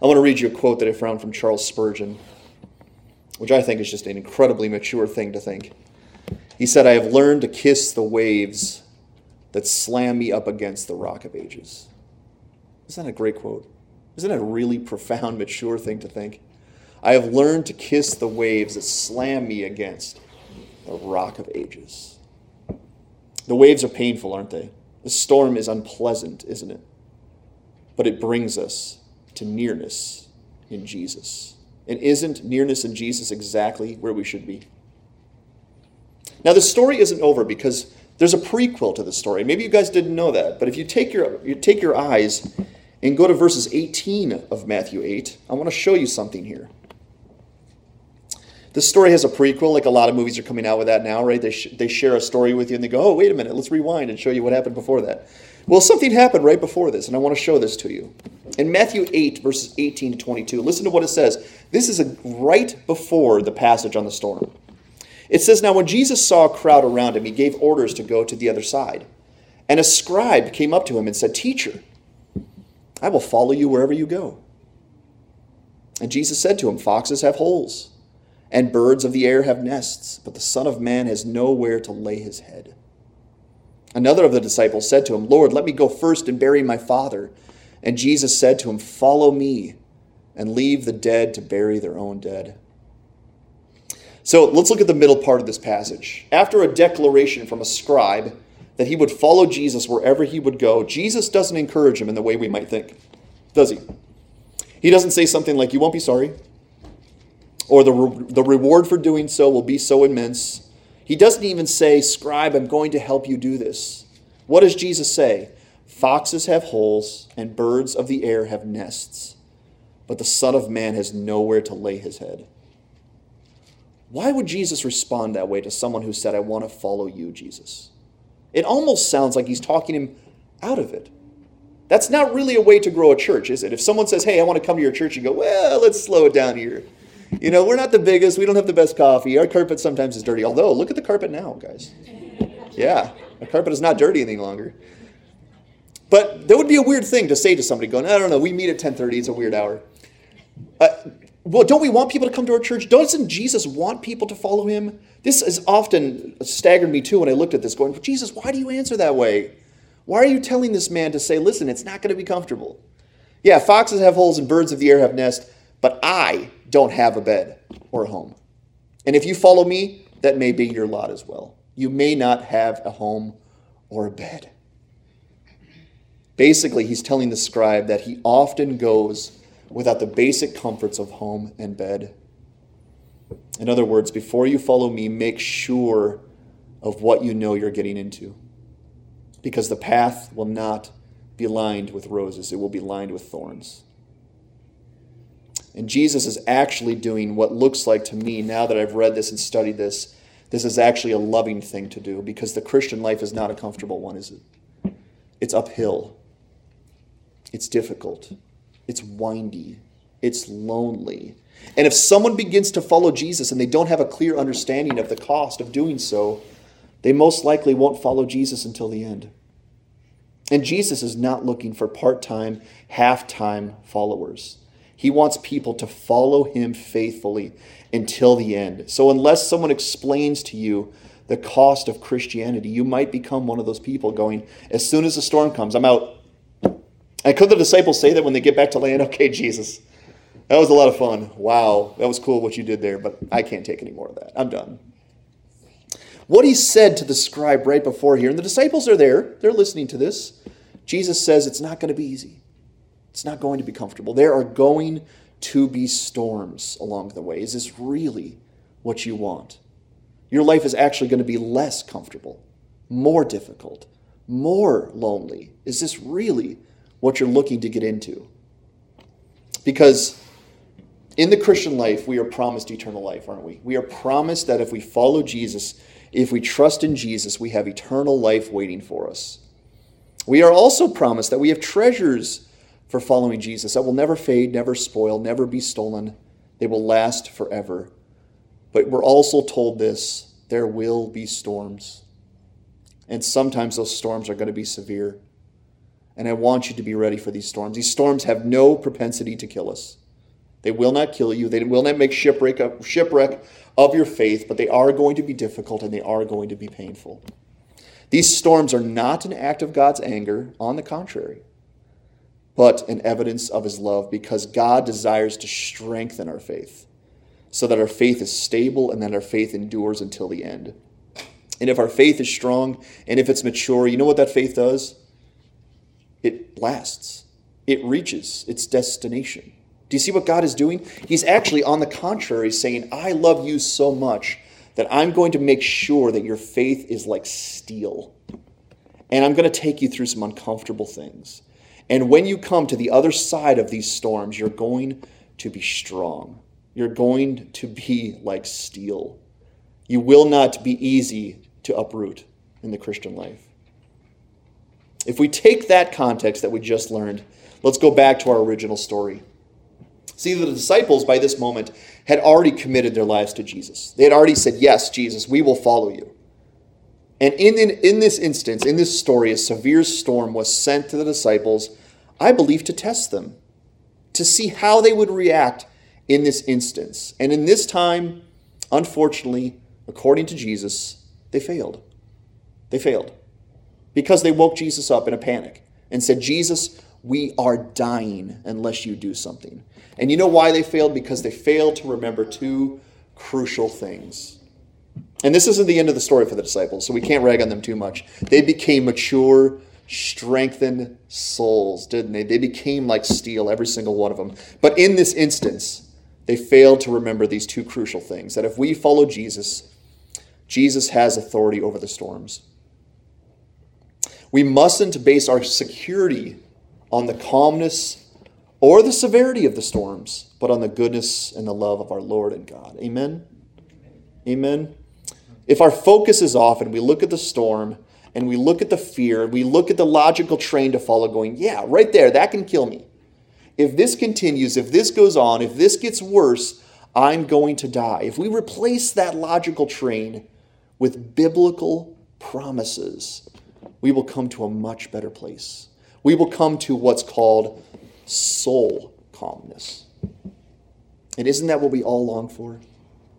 I want to read you a quote that I found from Charles Spurgeon, which I think is just an incredibly mature thing to think. He said, I have learned to kiss the waves that slam me up against the rock of ages. Isn't that a great quote? Isn't that a really profound, mature thing to think? I have learned to kiss the waves that slam me against the rock of ages. The waves are painful, aren't they? The storm is unpleasant, isn't it? But it brings us to nearness in Jesus. And isn't nearness in Jesus exactly where we should be? Now, the story isn't over because there's a prequel to the story. Maybe you guys didn't know that, but if you take your, you take your eyes and go to verses 18 of Matthew 8, I want to show you something here. This story has a prequel, like a lot of movies are coming out with that now, right? They, sh- they share a story with you and they go, oh, wait a minute, let's rewind and show you what happened before that. Well, something happened right before this, and I want to show this to you. In Matthew 8, verses 18 to 22, listen to what it says. This is a, right before the passage on the storm. It says, Now when Jesus saw a crowd around him, he gave orders to go to the other side. And a scribe came up to him and said, Teacher, I will follow you wherever you go. And Jesus said to him, Foxes have holes, and birds of the air have nests, but the Son of Man has nowhere to lay his head. Another of the disciples said to him, Lord, let me go first and bury my father. And Jesus said to him, Follow me, and leave the dead to bury their own dead. So let's look at the middle part of this passage. After a declaration from a scribe that he would follow Jesus wherever he would go, Jesus doesn't encourage him in the way we might think, does he? He doesn't say something like, You won't be sorry, or the, re- the reward for doing so will be so immense. He doesn't even say, Scribe, I'm going to help you do this. What does Jesus say? Foxes have holes, and birds of the air have nests, but the Son of Man has nowhere to lay his head. Why would Jesus respond that way to someone who said, I want to follow you, Jesus? It almost sounds like he's talking him out of it. That's not really a way to grow a church, is it? If someone says, Hey, I want to come to your church, you go, Well, let's slow it down here. You know, we're not the biggest, we don't have the best coffee. Our carpet sometimes is dirty. Although, look at the carpet now, guys. Yeah, the carpet is not dirty any longer. But that would be a weird thing to say to somebody going, I don't know, we meet at 10:30, it's a weird hour. Uh, well, don't we want people to come to our church? Doesn't Jesus want people to follow him? This has often staggered me too when I looked at this, going, Jesus, why do you answer that way? Why are you telling this man to say, listen, it's not going to be comfortable? Yeah, foxes have holes and birds of the air have nests, but I don't have a bed or a home. And if you follow me, that may be your lot as well. You may not have a home or a bed. Basically, he's telling the scribe that he often goes without the basic comforts of home and bed. In other words, before you follow me, make sure of what you know you're getting into. Because the path will not be lined with roses, it will be lined with thorns. And Jesus is actually doing what looks like to me, now that I've read this and studied this, this is actually a loving thing to do because the Christian life is not a comfortable one, is it? It's uphill, it's difficult. It's windy, it's lonely. And if someone begins to follow Jesus and they don't have a clear understanding of the cost of doing so, they most likely won't follow Jesus until the end. And Jesus is not looking for part time, half time followers. He wants people to follow him faithfully until the end. So, unless someone explains to you the cost of Christianity, you might become one of those people going, as soon as the storm comes, I'm out. And could the disciples say that when they get back to land? Okay, Jesus, that was a lot of fun. Wow, that was cool what you did there, but I can't take any more of that. I'm done. What he said to the scribe right before here, and the disciples are there, they're listening to this. Jesus says it's not going to be easy. It's not going to be comfortable. There are going to be storms along the way. Is this really what you want? Your life is actually going to be less comfortable, more difficult, more lonely. Is this really what you're looking to get into? Because in the Christian life, we are promised eternal life, aren't we? We are promised that if we follow Jesus, if we trust in Jesus, we have eternal life waiting for us. We are also promised that we have treasures for following Jesus that will never fade, never spoil, never be stolen. They will last forever. But we're also told this there will be storms. And sometimes those storms are going to be severe. And I want you to be ready for these storms. These storms have no propensity to kill us. They will not kill you. They will not make shipwreck of, shipwreck of your faith, but they are going to be difficult and they are going to be painful. These storms are not an act of God's anger, on the contrary, but an evidence of his love because God desires to strengthen our faith so that our faith is stable and that our faith endures until the end. And if our faith is strong and if it's mature, you know what that faith does? It lasts, it reaches its destination. Do you see what God is doing? He's actually, on the contrary, saying, I love you so much that I'm going to make sure that your faith is like steel. And I'm going to take you through some uncomfortable things. And when you come to the other side of these storms, you're going to be strong. You're going to be like steel. You will not be easy to uproot in the Christian life. If we take that context that we just learned, let's go back to our original story. See, the disciples by this moment had already committed their lives to Jesus. They had already said, Yes, Jesus, we will follow you. And in, in, in this instance, in this story, a severe storm was sent to the disciples, I believe, to test them, to see how they would react in this instance. And in this time, unfortunately, according to Jesus, they failed. They failed because they woke Jesus up in a panic and said, Jesus, we are dying unless you do something. And you know why they failed? Because they failed to remember two crucial things. And this isn't the end of the story for the disciples, so we can't rag on them too much. They became mature, strengthened souls, didn't they? They became like steel, every single one of them. But in this instance, they failed to remember these two crucial things that if we follow Jesus, Jesus has authority over the storms. We mustn't base our security on the calmness or the severity of the storms, but on the goodness and the love of our Lord and God. Amen? Amen. If our focus is off and we look at the storm and we look at the fear, we look at the logical train to follow, going, yeah, right there, that can kill me. If this continues, if this goes on, if this gets worse, I'm going to die. If we replace that logical train with biblical promises, we will come to a much better place. We will come to what's called soul calmness. And isn't that what we all long for?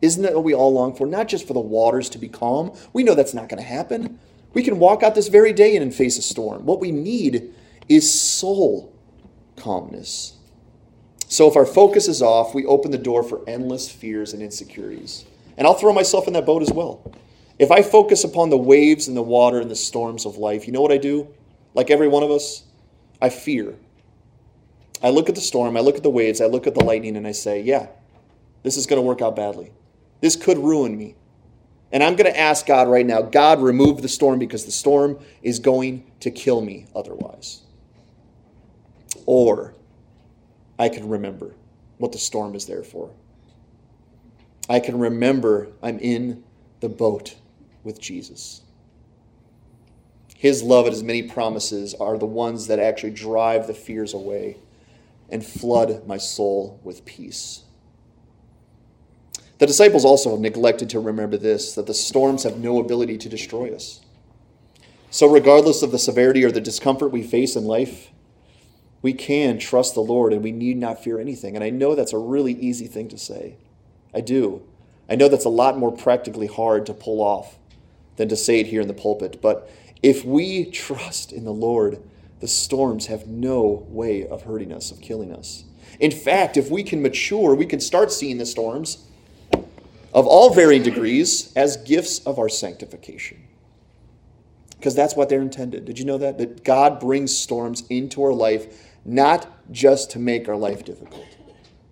Isn't that what we all long for? Not just for the waters to be calm. We know that's not going to happen. We can walk out this very day and face a storm. What we need is soul calmness. So if our focus is off, we open the door for endless fears and insecurities. And I'll throw myself in that boat as well. If I focus upon the waves and the water and the storms of life, you know what I do? Like every one of us, I fear. I look at the storm, I look at the waves, I look at the lightning, and I say, yeah, this is going to work out badly. This could ruin me. And I'm going to ask God right now God, remove the storm because the storm is going to kill me otherwise. Or I can remember what the storm is there for. I can remember I'm in the boat with Jesus. His love and his many promises are the ones that actually drive the fears away and flood my soul with peace. The disciples also have neglected to remember this that the storms have no ability to destroy us. So, regardless of the severity or the discomfort we face in life, we can trust the Lord and we need not fear anything. And I know that's a really easy thing to say. I do. I know that's a lot more practically hard to pull off than to say it here in the pulpit. But if we trust in the Lord, the storms have no way of hurting us, of killing us. In fact, if we can mature, we can start seeing the storms of all varying degrees as gifts of our sanctification. Because that's what they're intended. Did you know that? That God brings storms into our life not just to make our life difficult,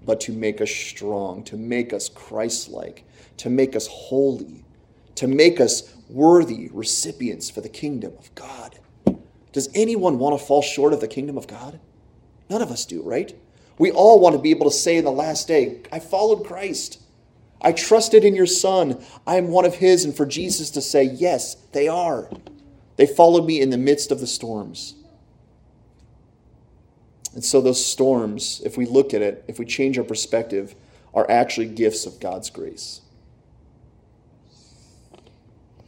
but to make us strong, to make us Christ like, to make us holy, to make us worthy recipients for the kingdom of God. Does anyone want to fall short of the kingdom of God? None of us do, right? We all want to be able to say in the last day, I followed Christ. I trusted in your Son. I am one of His. And for Jesus to say, Yes, they are. They followed me in the midst of the storms. And so, those storms, if we look at it, if we change our perspective, are actually gifts of God's grace.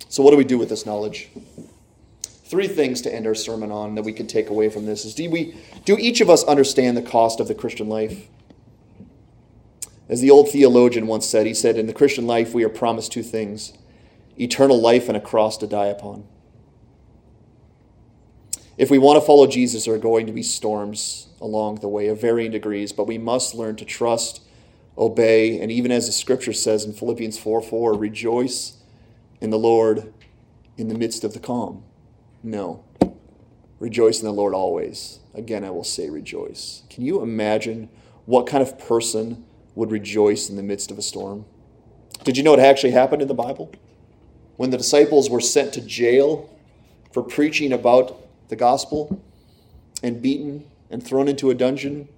So, what do we do with this knowledge? Three things to end our sermon on that we can take away from this is do we do each of us understand the cost of the Christian life? As the old theologian once said, he said, In the Christian life, we are promised two things eternal life and a cross to die upon. If we want to follow Jesus, there are going to be storms along the way of varying degrees, but we must learn to trust, obey, and even as the scripture says in Philippians 4 4, rejoice in the Lord in the midst of the calm. No. Rejoice in the Lord always. Again, I will say rejoice. Can you imagine what kind of person would rejoice in the midst of a storm? Did you know it actually happened in the Bible? When the disciples were sent to jail for preaching about the gospel and beaten and thrown into a dungeon,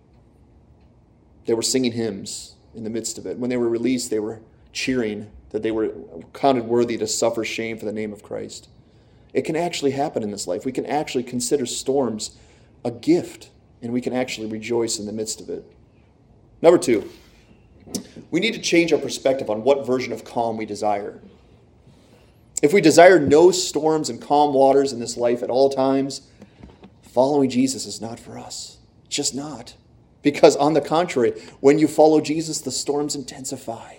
they were singing hymns in the midst of it. When they were released, they were cheering that they were counted worthy to suffer shame for the name of Christ. It can actually happen in this life. We can actually consider storms a gift, and we can actually rejoice in the midst of it. Number two, we need to change our perspective on what version of calm we desire. If we desire no storms and calm waters in this life at all times, following Jesus is not for us. Just not. Because, on the contrary, when you follow Jesus, the storms intensify.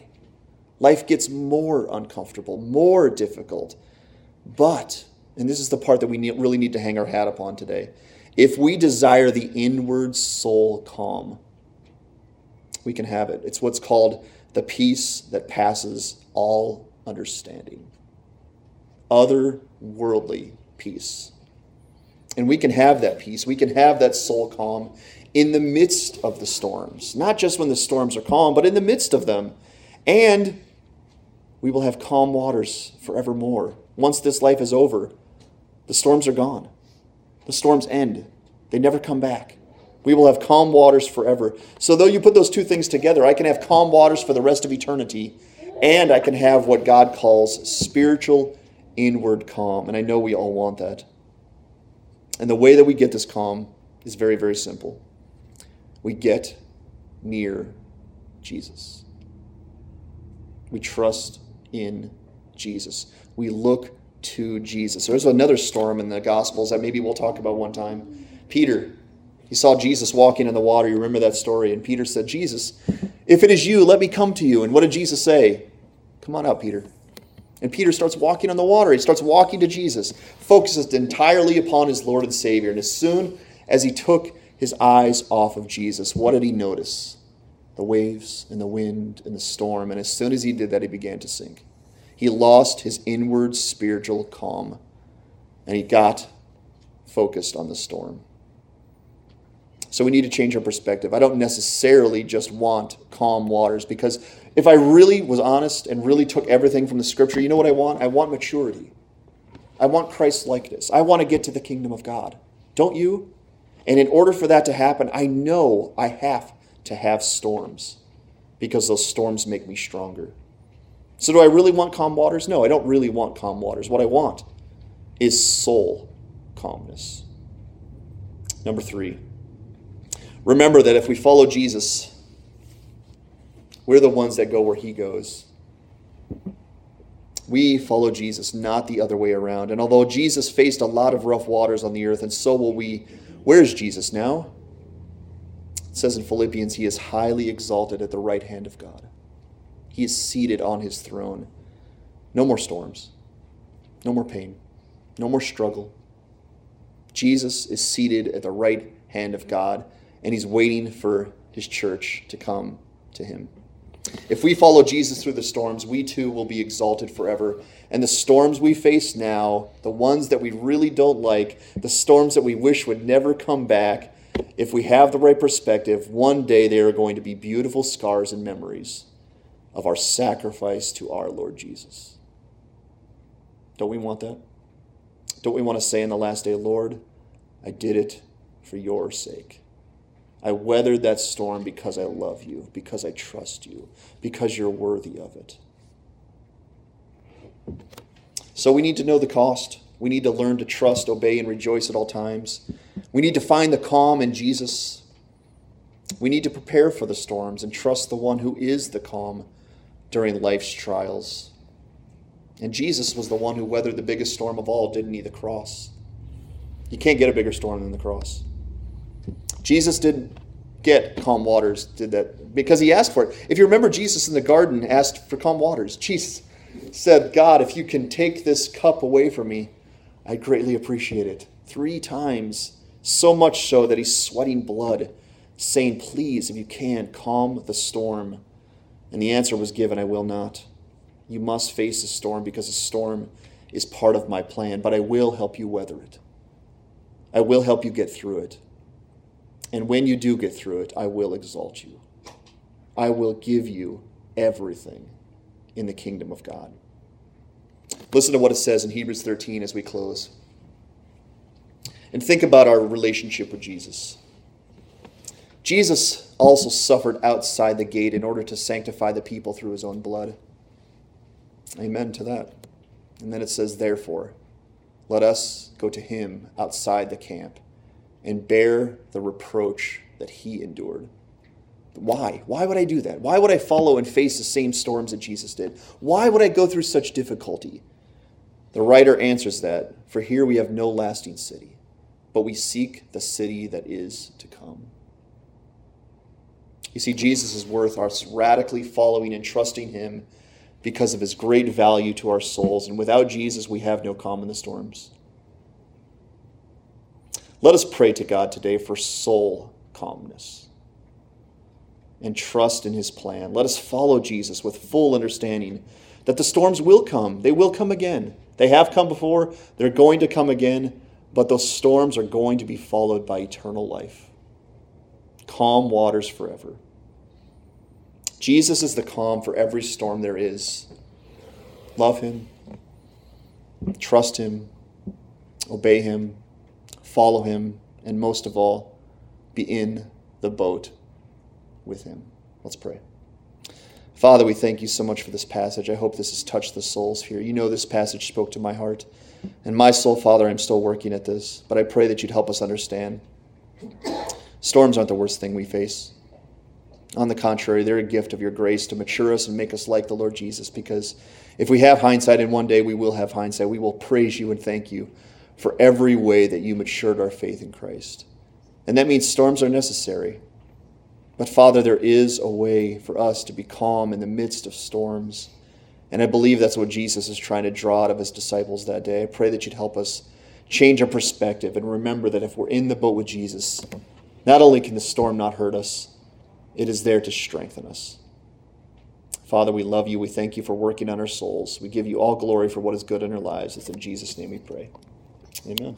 Life gets more uncomfortable, more difficult. But and this is the part that we really need to hang our hat upon today. If we desire the inward soul calm, we can have it. It's what's called the peace that passes all understanding, otherworldly peace. And we can have that peace. We can have that soul calm in the midst of the storms, not just when the storms are calm, but in the midst of them. And we will have calm waters forevermore. Once this life is over, the storms are gone. The storms end. They never come back. We will have calm waters forever. So, though you put those two things together, I can have calm waters for the rest of eternity, and I can have what God calls spiritual inward calm. And I know we all want that. And the way that we get this calm is very, very simple we get near Jesus. We trust in Jesus. We look to Jesus. There's another storm in the Gospels that maybe we'll talk about one time. Peter, he saw Jesus walking in the water. You remember that story? And Peter said, Jesus, if it is you, let me come to you. And what did Jesus say? Come on out, Peter. And Peter starts walking on the water. He starts walking to Jesus, focuses entirely upon his Lord and Savior. And as soon as he took his eyes off of Jesus, what did he notice? The waves and the wind and the storm. And as soon as he did that, he began to sink. He lost his inward spiritual calm and he got focused on the storm. So we need to change our perspective. I don't necessarily just want calm waters because if I really was honest and really took everything from the scripture, you know what I want? I want maturity. I want Christ likeness. I want to get to the kingdom of God. Don't you? And in order for that to happen, I know I have to have storms because those storms make me stronger. So, do I really want calm waters? No, I don't really want calm waters. What I want is soul calmness. Number three, remember that if we follow Jesus, we're the ones that go where he goes. We follow Jesus, not the other way around. And although Jesus faced a lot of rough waters on the earth, and so will we, where is Jesus now? It says in Philippians, He is highly exalted at the right hand of God. He is seated on His throne. No more storms, no more pain, no more struggle. Jesus is seated at the right hand of God, and He's waiting for His church to come to Him. If we follow Jesus through the storms, we too will be exalted forever. And the storms we face now, the ones that we really don't like, the storms that we wish would never come back, if we have the right perspective, one day they are going to be beautiful scars and memories of our sacrifice to our Lord Jesus. Don't we want that? Don't we want to say in the last day, Lord, I did it for your sake? I weathered that storm because I love you, because I trust you, because you're worthy of it. So we need to know the cost. We need to learn to trust, obey, and rejoice at all times. We need to find the calm in Jesus. We need to prepare for the storms and trust the one who is the calm during life's trials. And Jesus was the one who weathered the biggest storm of all, didn't he? The cross. You can't get a bigger storm than the cross. Jesus did get calm waters, did that because he asked for it. If you remember, Jesus in the garden asked for calm waters. Jesus said, God, if you can take this cup away from me, I'd greatly appreciate it. Three times, so much so that he's sweating blood, saying, Please, if you can, calm the storm. And the answer was given, I will not. You must face a storm because a storm is part of my plan, but I will help you weather it. I will help you get through it. And when you do get through it, I will exalt you. I will give you everything in the kingdom of God. Listen to what it says in Hebrews 13 as we close. And think about our relationship with Jesus. Jesus also suffered outside the gate in order to sanctify the people through his own blood. Amen to that. And then it says, Therefore, let us go to him outside the camp and bear the reproach that he endured. Why? Why would I do that? Why would I follow and face the same storms that Jesus did? Why would I go through such difficulty? The writer answers that For here we have no lasting city, but we seek the city that is to come. You see, Jesus is worth us radically following and trusting him because of his great value to our souls. And without Jesus, we have no calm in the storms. Let us pray to God today for soul calmness and trust in his plan. Let us follow Jesus with full understanding that the storms will come. They will come again. They have come before, they're going to come again, but those storms are going to be followed by eternal life. Calm waters forever. Jesus is the calm for every storm there is. Love him, trust him, obey him, follow him, and most of all, be in the boat with him. Let's pray. Father, we thank you so much for this passage. I hope this has touched the souls here. You know this passage spoke to my heart. And my soul, Father, I'm still working at this, but I pray that you'd help us understand. Storms aren't the worst thing we face. On the contrary, they're a gift of your grace to mature us and make us like the Lord Jesus, because if we have hindsight, and one day we will have hindsight, we will praise you and thank you for every way that you matured our faith in Christ. And that means storms are necessary. But Father, there is a way for us to be calm in the midst of storms. And I believe that's what Jesus is trying to draw out of his disciples that day. I pray that you'd help us change our perspective and remember that if we're in the boat with Jesus, not only can the storm not hurt us, it is there to strengthen us. Father, we love you. We thank you for working on our souls. We give you all glory for what is good in our lives. It's in Jesus' name we pray. Amen.